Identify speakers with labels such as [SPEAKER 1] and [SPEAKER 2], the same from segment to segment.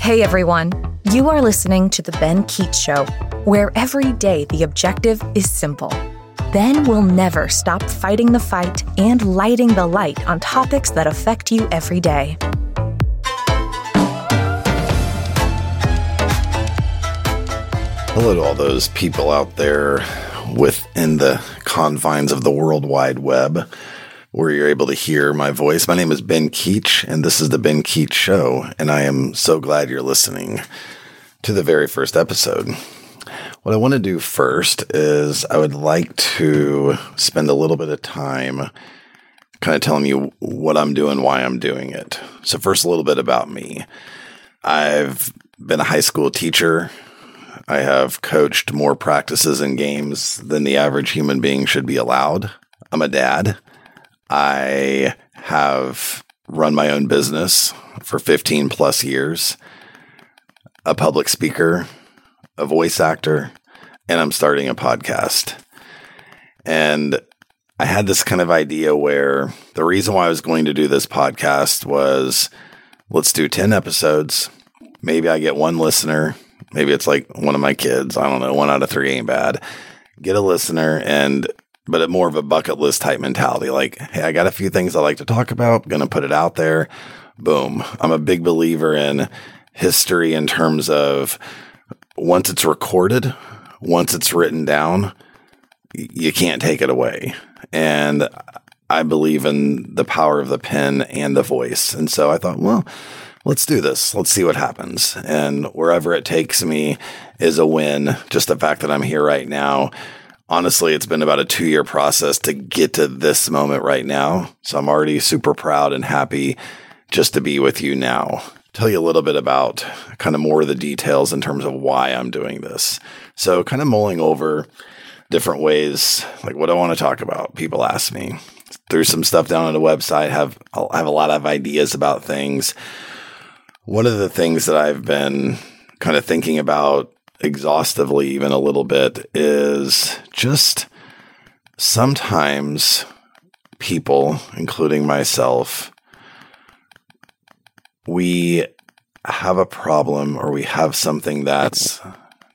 [SPEAKER 1] Hey everyone, you are listening to The Ben Keech Show, where every day the objective is simple. Ben will never stop fighting the fight and lighting the light on topics that affect you every day.
[SPEAKER 2] Hello to all those people out there within the confines of the World Wide Web where you're able to hear my voice. My name is Ben Keech, and this is the Ben Keech Show, and I am so glad you're listening to the very first episode. What I want to do first is I would like to spend a little bit of time kind of telling you what I'm doing, why I'm doing it. So, first, a little bit about me. I've been a high school teacher. I have coached more practices and games than the average human being should be allowed. I'm a dad. I have run my own business for 15 plus years, a public speaker, a voice actor, and I'm starting a podcast. And I had this kind of idea where the reason why I was going to do this podcast was let's do 10 episodes. Maybe I get one listener. Maybe it's like one of my kids. I don't know. One out of three ain't bad. Get a listener and but at more of a bucket list type mentality. Like, hey, I got a few things I like to talk about, gonna put it out there. Boom. I'm a big believer in history in terms of once it's recorded, once it's written down, you can't take it away. And I believe in the power of the pen and the voice. And so I thought, well, let's do this. Let's see what happens. And wherever it takes me is a win. Just the fact that I'm here right now honestly, it's been about a two year process to get to this moment right now. So I'm already super proud and happy just to be with you now. Tell you a little bit about kind of more of the details in terms of why I'm doing this. So, kind of mulling over different ways, like what I want to talk about. People ask me through some stuff down on the website. Have I have a lot of ideas about things. One of the things that I've been kind of thinking about exhaustively, even a little bit, is just sometimes people, including myself, we have a problem or we have something that's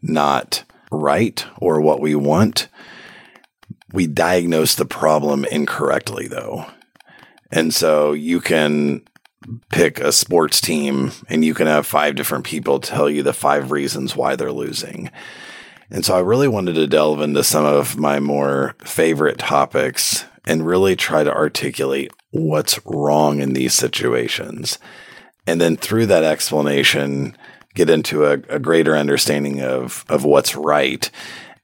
[SPEAKER 2] not right or what we want. We diagnose the problem incorrectly, though. And so you can pick a sports team and you can have five different people tell you the five reasons why they're losing. And so I really wanted to delve into some of my more favorite topics and really try to articulate what's wrong in these situations. And then through that explanation, get into a, a greater understanding of, of what's right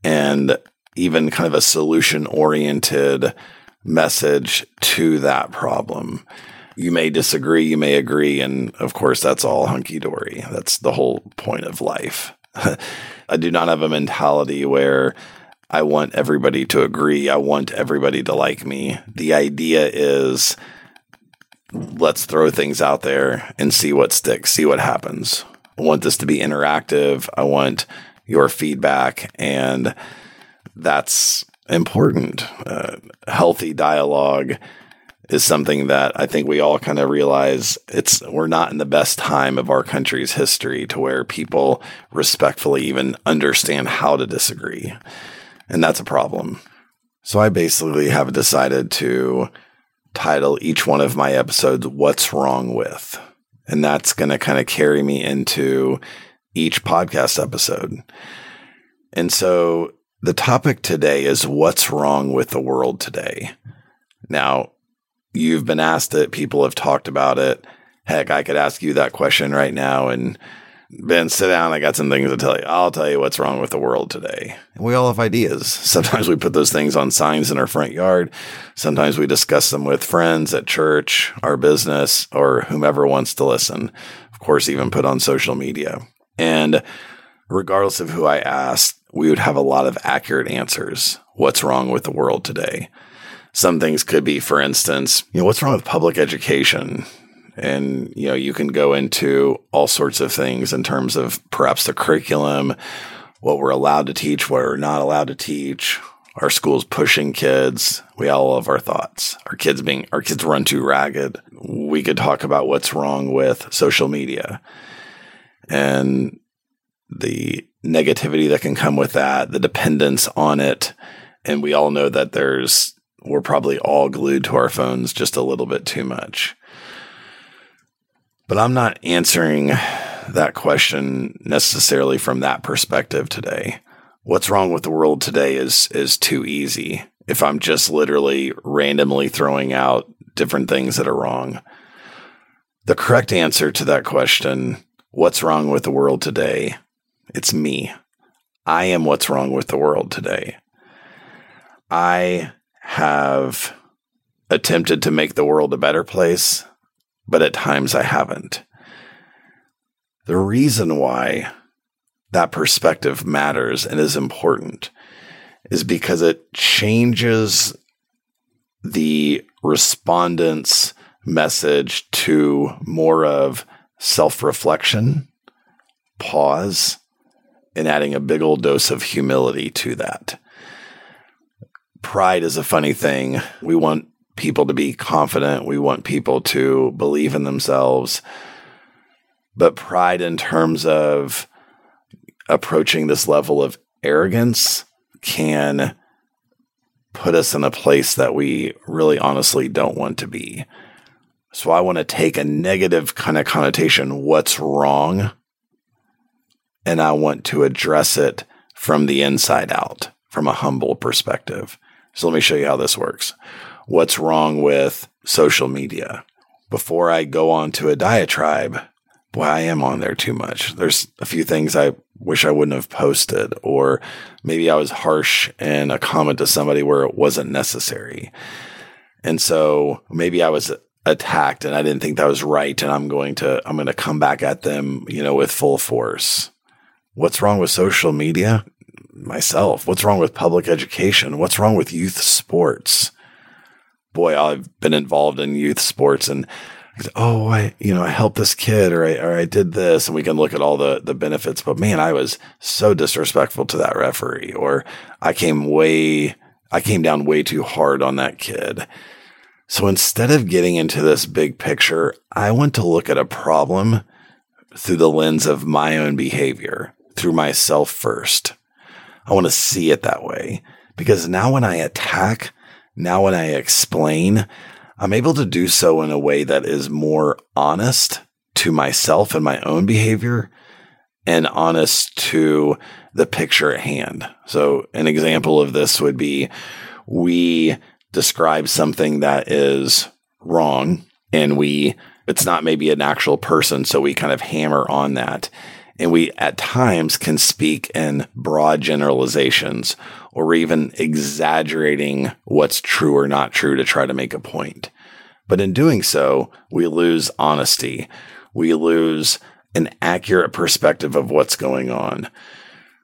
[SPEAKER 2] and even kind of a solution oriented message to that problem you may disagree, you may agree, and of course, that's all hunky dory. That's the whole point of life. I do not have a mentality where I want everybody to agree. I want everybody to like me. The idea is let's throw things out there and see what sticks, see what happens. I want this to be interactive. I want your feedback, and that's important. Uh, healthy dialogue is something that I think we all kind of realize it's we're not in the best time of our country's history to where people respectfully even understand how to disagree. And that's a problem. So I basically have decided to title each one of my episodes What's Wrong With. And that's going to kind of carry me into each podcast episode. And so the topic today is what's wrong with the world today. Now, you've been asked it, people have talked about it. Heck, I could ask you that question right now and Ben, sit down. I got some things to tell you. I'll tell you what's wrong with the world today. we all have ideas. Sometimes we put those things on signs in our front yard. Sometimes we discuss them with friends at church, our business, or whomever wants to listen. Of course, even put on social media. And regardless of who I asked, we would have a lot of accurate answers. What's wrong with the world today? Some things could be, for instance, you know, what's wrong with public education? And, you know, you can go into all sorts of things in terms of perhaps the curriculum, what we're allowed to teach, what we're not allowed to teach, our schools pushing kids. We all have our thoughts. Our kids being, our kids run too ragged. We could talk about what's wrong with social media and the negativity that can come with that, the dependence on it. And we all know that there's, we're probably all glued to our phones just a little bit too much. But I'm not answering that question necessarily from that perspective today. What's wrong with the world today is is too easy. If I'm just literally randomly throwing out different things that are wrong. The correct answer to that question, what's wrong with the world today? It's me. I am what's wrong with the world today. I have attempted to make the world a better place, but at times I haven't. The reason why that perspective matters and is important is because it changes the respondent's message to more of self reflection, pause, and adding a big old dose of humility to that. Pride is a funny thing. We want people to be confident, we want people to believe in themselves. But pride, in terms of approaching this level of arrogance, can put us in a place that we really honestly don't want to be. So I want to take a negative kind of connotation, what's wrong, and I want to address it from the inside out, from a humble perspective. So let me show you how this works. What's wrong with social media? Before I go on to a diatribe, boy, I am on there too much. There's a few things I wish I wouldn't have posted, or maybe I was harsh in a comment to somebody where it wasn't necessary. And so maybe I was attacked and I didn't think that was right. And I'm going to, I'm going to come back at them, you know, with full force. What's wrong with social media? Myself. What's wrong with public education? What's wrong with youth sports? Boy, I've been involved in youth sports and oh, I, you know, I helped this kid or I, or I did this and we can look at all the, the benefits. But man, I was so disrespectful to that referee or I came way, I came down way too hard on that kid. So instead of getting into this big picture, I want to look at a problem through the lens of my own behavior, through myself first. I want to see it that way because now when I attack, now when I explain, I'm able to do so in a way that is more honest to myself and my own behavior and honest to the picture at hand. So an example of this would be we describe something that is wrong and we it's not maybe an actual person so we kind of hammer on that and we at times can speak in broad generalizations or even exaggerating what's true or not true to try to make a point. But in doing so, we lose honesty. We lose an accurate perspective of what's going on.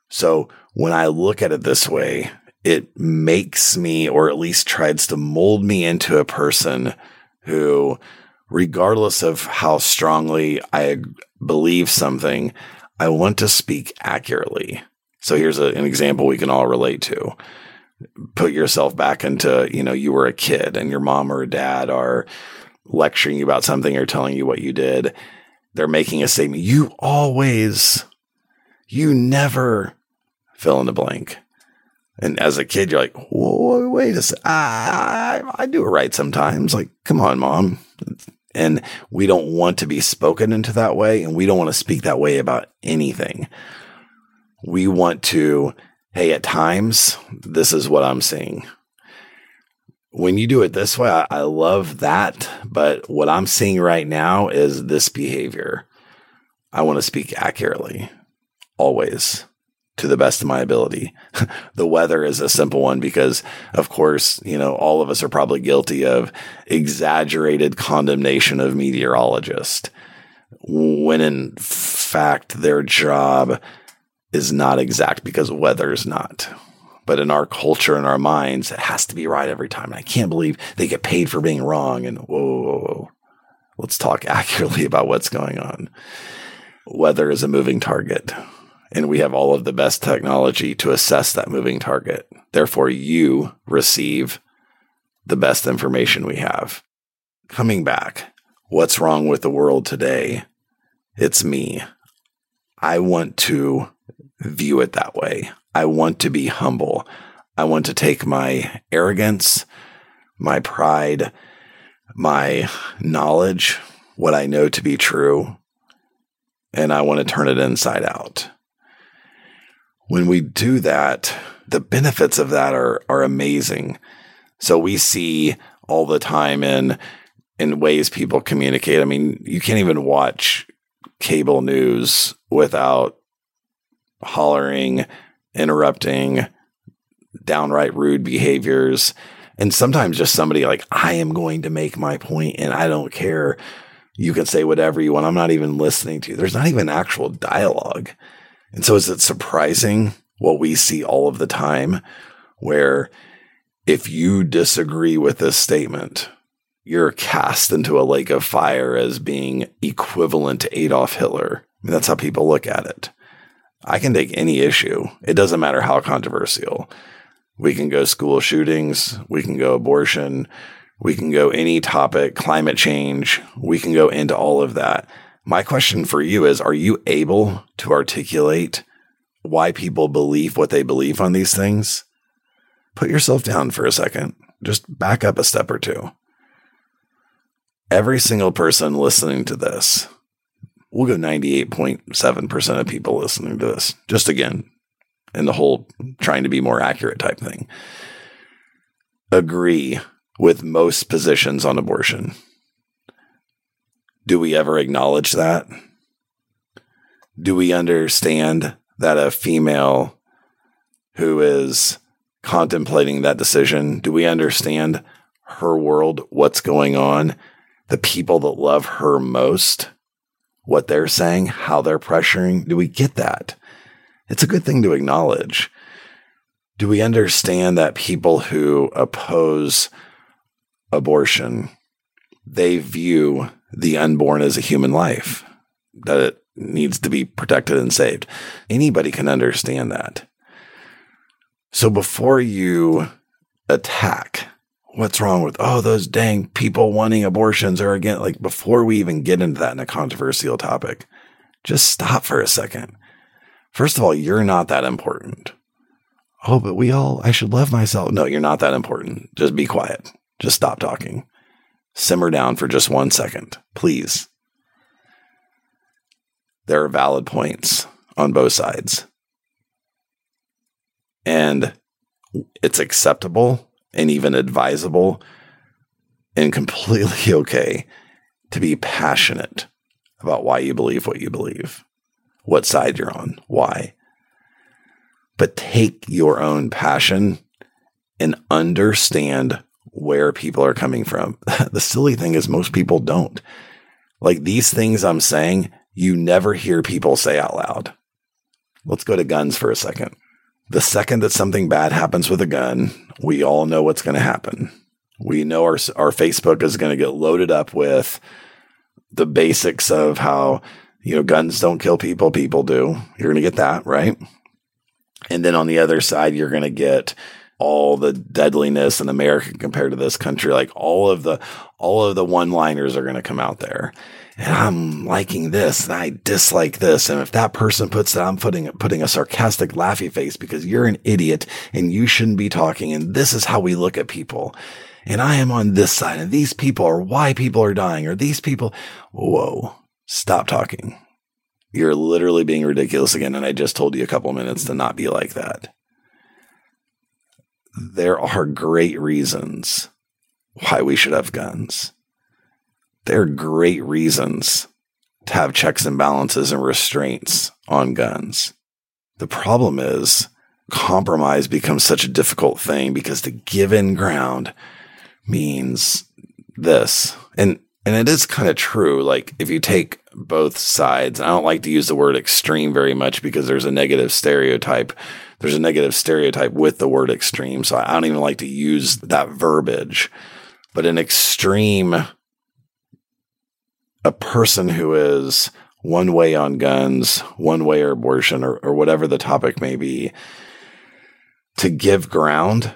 [SPEAKER 2] So when I look at it this way, it makes me, or at least tries to mold me into a person who, regardless of how strongly I believe something, I want to speak accurately. So here's a, an example we can all relate to. Put yourself back into, you know, you were a kid and your mom or dad are lecturing you about something or telling you what you did. They're making a statement. You always, you never fill in the blank. And as a kid, you're like, wait a second. I, I, I do it right sometimes. Like, come on, mom. And we don't want to be spoken into that way. And we don't want to speak that way about anything. We want to, hey, at times, this is what I'm seeing. When you do it this way, I, I love that. But what I'm seeing right now is this behavior. I want to speak accurately, always to the best of my ability. the weather is a simple one because, of course, you know, all of us are probably guilty of exaggerated condemnation of meteorologists when in fact their job is not exact because weather is not. But in our culture and our minds, it has to be right every time. And I can't believe they get paid for being wrong. And whoa, whoa, whoa. let's talk accurately about what's going on. Weather is a moving target and we have all of the best technology to assess that moving target. Therefore, you receive the best information we have. Coming back, what's wrong with the world today? It's me. I want to view it that way. I want to be humble. I want to take my arrogance, my pride, my knowledge, what I know to be true, and I want to turn it inside out. When we do that, the benefits of that are, are amazing. So we see all the time in, in ways people communicate. I mean, you can't even watch cable news without hollering, interrupting, downright rude behaviors. And sometimes just somebody like, I am going to make my point and I don't care. You can say whatever you want. I'm not even listening to you. There's not even actual dialogue. And so is it surprising what we see all of the time where if you disagree with this statement, you're cast into a lake of fire as being equivalent to Adolf Hitler. I mean, that's how people look at it. I can take any issue. It doesn't matter how controversial. We can go school shootings. We can go abortion. We can go any topic, climate change. We can go into all of that. My question for you is Are you able to articulate why people believe what they believe on these things? Put yourself down for a second. Just back up a step or two. Every single person listening to this, we'll go 98.7% of people listening to this, just again, in the whole trying to be more accurate type thing, agree with most positions on abortion. Do we ever acknowledge that? Do we understand that a female who is contemplating that decision, do we understand her world, what's going on, the people that love her most? what they're saying, how they're pressuring? Do we get that? It's a good thing to acknowledge. Do we understand that people who oppose abortion, they view the unborn as a human life, that it needs to be protected and saved? Anybody can understand that. So before you attack what's wrong with oh those dang people wanting abortions or again like before we even get into that in a controversial topic just stop for a second. First of all you're not that important. Oh but we all i should love myself. No you're not that important. Just be quiet. Just stop talking simmer down for just one second please there are valid points on both sides and it's acceptable and even advisable and completely okay to be passionate about why you believe what you believe, what side you're on, why. But take your own passion and understand where people are coming from. the silly thing is, most people don't. Like these things I'm saying, you never hear people say out loud. Let's go to guns for a second. The second that something bad happens with a gun, we all know what's going to happen. We know our, our Facebook is going to get loaded up with the basics of how, you know, guns don't kill people, people do. You're going to get that, right? And then on the other side, you're going to get all the deadliness in America compared to this country. Like all of the, all of the one liners are going to come out there and I'm liking this and I dislike this. And if that person puts that, I'm putting, putting a sarcastic laughy face because you're an idiot and you shouldn't be talking. And this is how we look at people. And I am on this side and these people are why people are dying or these people. Whoa, stop talking. You're literally being ridiculous again. And I just told you a couple minutes to not be like that. There are great reasons why we should have guns there are great reasons to have checks and balances and restraints on guns. The problem is compromise becomes such a difficult thing because the given ground means this. And and it is kind of true. Like if you take both sides, I don't like to use the word extreme very much because there's a negative stereotype. There's a negative stereotype with the word extreme. So I don't even like to use that verbiage. But an extreme a person who is one way on guns, one way or abortion, or, or whatever the topic may be, to give ground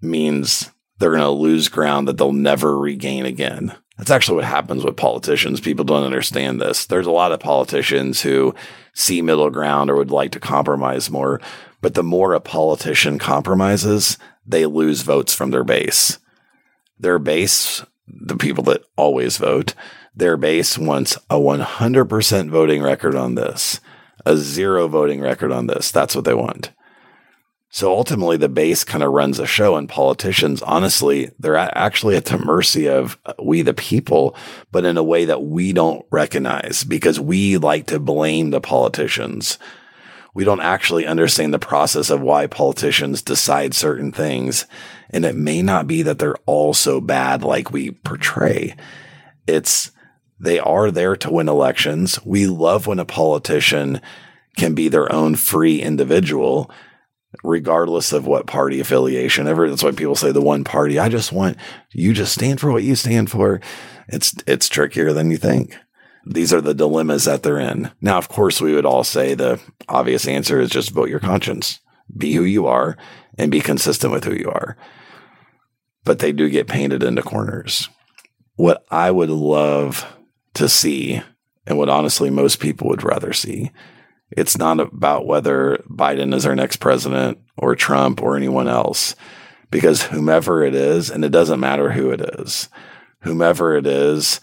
[SPEAKER 2] means they're going to lose ground that they'll never regain again. That's actually what happens with politicians. People don't understand this. There's a lot of politicians who see middle ground or would like to compromise more. But the more a politician compromises, they lose votes from their base. Their base, the people that always vote, their base wants a 100% voting record on this, a zero voting record on this. That's what they want. So ultimately, the base kind of runs a show, and politicians, honestly, they're actually at the mercy of uh, we, the people, but in a way that we don't recognize because we like to blame the politicians. We don't actually understand the process of why politicians decide certain things. And it may not be that they're all so bad like we portray. It's they are there to win elections. We love when a politician can be their own free individual regardless of what party affiliation ever. That's why people say the one party. I just want you just stand for what you stand for. It's, it's trickier than you think. These are the dilemmas that they're in. Now, of course, we would all say the obvious answer is just vote your conscience, be who you are and be consistent with who you are. But they do get painted into corners. What I would love to see and what honestly most people would rather see it's not about whether Biden is our next president or Trump or anyone else, because whomever it is, and it doesn't matter who it is, whomever it is,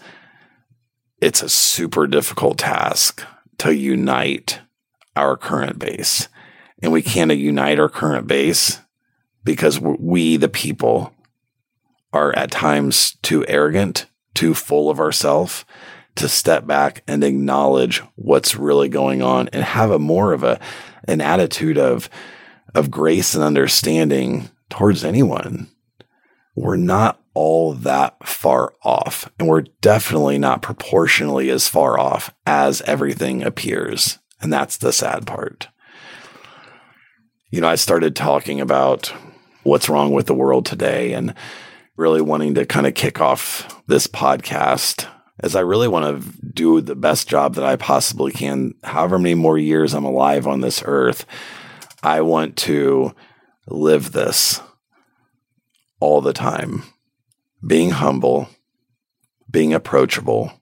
[SPEAKER 2] it's a super difficult task to unite our current base. And we can't unite our current base because we, the people, are at times too arrogant, too full of ourselves to step back and acknowledge what's really going on and have a more of a an attitude of of grace and understanding towards anyone. We're not all that far off, and we're definitely not proportionally as far off as everything appears. And that's the sad part. You know, I started talking about what's wrong with the world today and really wanting to kind of kick off this podcast as I really want to do the best job that I possibly can, however many more years I'm alive on this earth. I want to live this all the time, being humble, being approachable,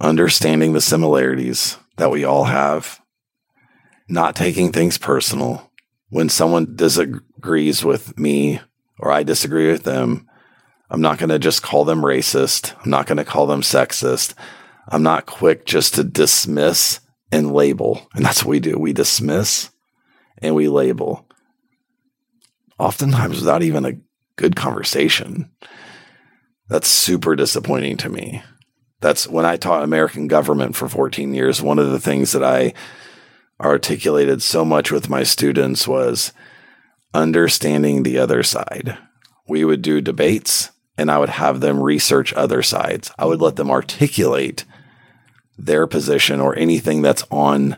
[SPEAKER 2] understanding the similarities that we all have, not taking things personal. When someone disagrees with me or I disagree with them, I'm not going to just call them racist. I'm not going to call them sexist. I'm not quick just to dismiss and label. And that's what we do. We dismiss and we label. Oftentimes without even a good conversation. That's super disappointing to me. That's when I taught American government for 14 years. One of the things that I articulated so much with my students was understanding the other side. We would do debates and I would have them research other sides. I would let them articulate their position or anything that's on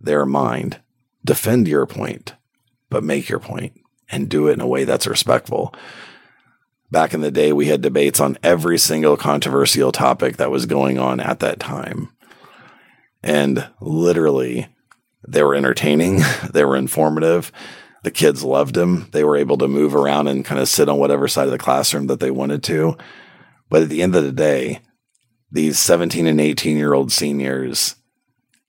[SPEAKER 2] their mind. Defend your point, but make your point and do it in a way that's respectful. Back in the day, we had debates on every single controversial topic that was going on at that time. And literally, they were entertaining, they were informative, the kids loved him. They were able to move around and kind of sit on whatever side of the classroom that they wanted to. But at the end of the day, these 17 and 18 year old seniors,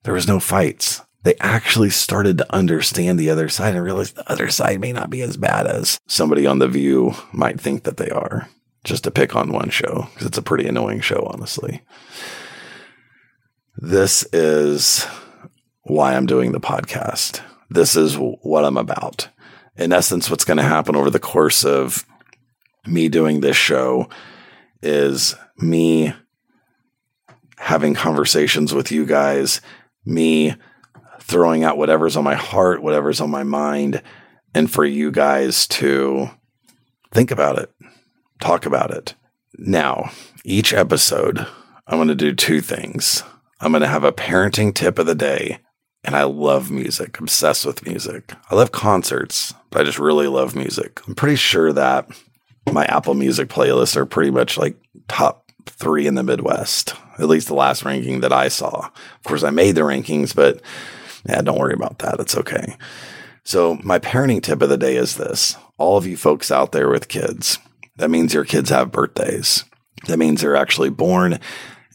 [SPEAKER 2] there was no fights. They actually started to understand the other side and realized the other side may not be as bad as somebody on The View might think that they are. Just to pick on one show, because it's a pretty annoying show, honestly. This is why I'm doing the podcast this is what I'm about. In essence, what's going to happen over the course of me doing this show is me having conversations with you guys, me throwing out whatever's on my heart, whatever's on my mind, and for you guys to think about it, talk about it. Now, each episode, I'm going to do two things. I'm going to have a parenting tip of the day and I love music, obsessed with music. I love concerts, but I just really love music. I'm pretty sure that my Apple Music playlists are pretty much like top three in the Midwest, at least the last ranking that I saw. Of course, I made the rankings, but yeah, don't worry about that. It's okay. So, my parenting tip of the day is this all of you folks out there with kids, that means your kids have birthdays. That means they're actually born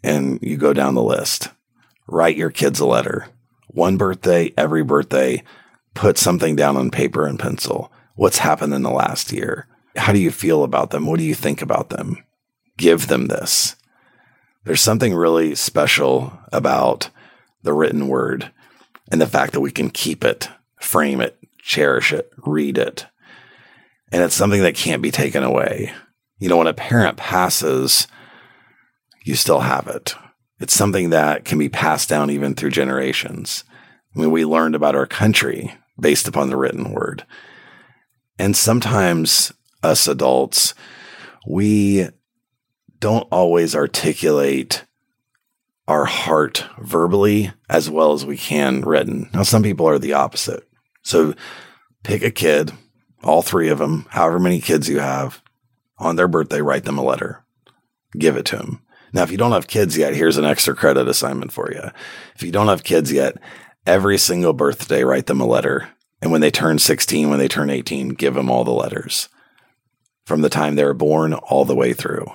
[SPEAKER 2] and you go down the list. Write your kids a letter. One birthday, every birthday, put something down on paper and pencil. What's happened in the last year? How do you feel about them? What do you think about them? Give them this. There's something really special about the written word and the fact that we can keep it, frame it, cherish it, read it. And it's something that can't be taken away. You know, when a parent passes, you still have it. It's something that can be passed down even through generations. I mean, we learned about our country based upon the written word. And sometimes us adults, we don't always articulate our heart verbally as well as we can written. Now, some people are the opposite. So pick a kid, all three of them, however many kids you have, on their birthday, write them a letter, give it to them. Now, if you don't have kids yet, here's an extra credit assignment for you. If you don't have kids yet, every single birthday, write them a letter. And when they turn 16, when they turn 18, give them all the letters from the time they were born all the way through.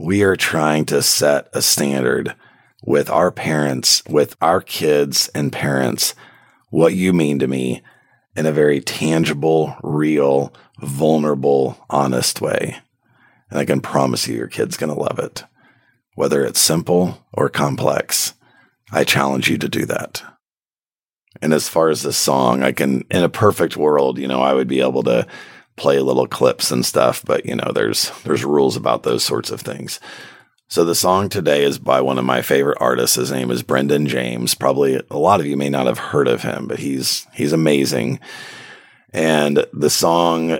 [SPEAKER 2] We are trying to set a standard with our parents, with our kids and parents, what you mean to me in a very tangible, real, vulnerable, honest way. And I can promise you, your kid's going to love it. Whether it's simple or complex, I challenge you to do that. And as far as the song, I can, in a perfect world, you know, I would be able to play little clips and stuff, but you know, there's, there's rules about those sorts of things. So the song today is by one of my favorite artists. His name is Brendan James. Probably a lot of you may not have heard of him, but he's, he's amazing. And the song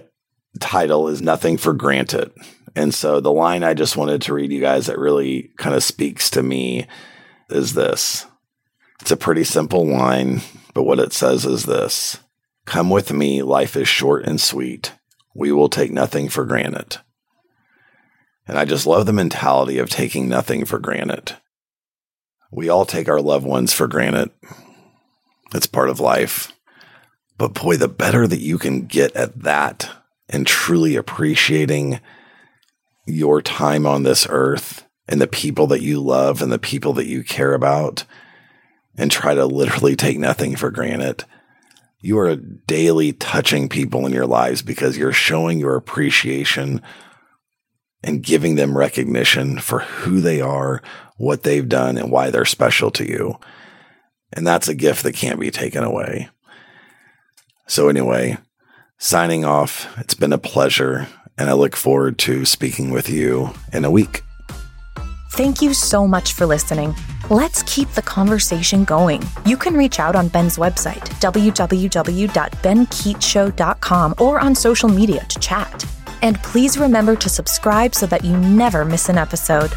[SPEAKER 2] title is Nothing for Granted. And so the line I just wanted to read you guys that really kind of speaks to me is this. It's a pretty simple line, but what it says is this Come with me, life is short and sweet. We will take nothing for granted. And I just love the mentality of taking nothing for granted. We all take our loved ones for granted. It's part of life. But boy, the better that you can get at that and truly appreciating your time on this earth and the people that you love and the people that you care about and try to literally take nothing for granted. You are daily touching people in your lives because you're showing your appreciation and giving them recognition for who they are, what they've done, and why they're special to you. And that's a gift that can't be taken away. So, anyway, signing off, it's been a pleasure and I look forward to speaking with you in a week.
[SPEAKER 1] Thank you so much for listening. Let's keep the conversation going. You can reach out on Ben's website, www.benkeechshow.com, or on social media to chat. And please remember to subscribe so that you never miss an episode.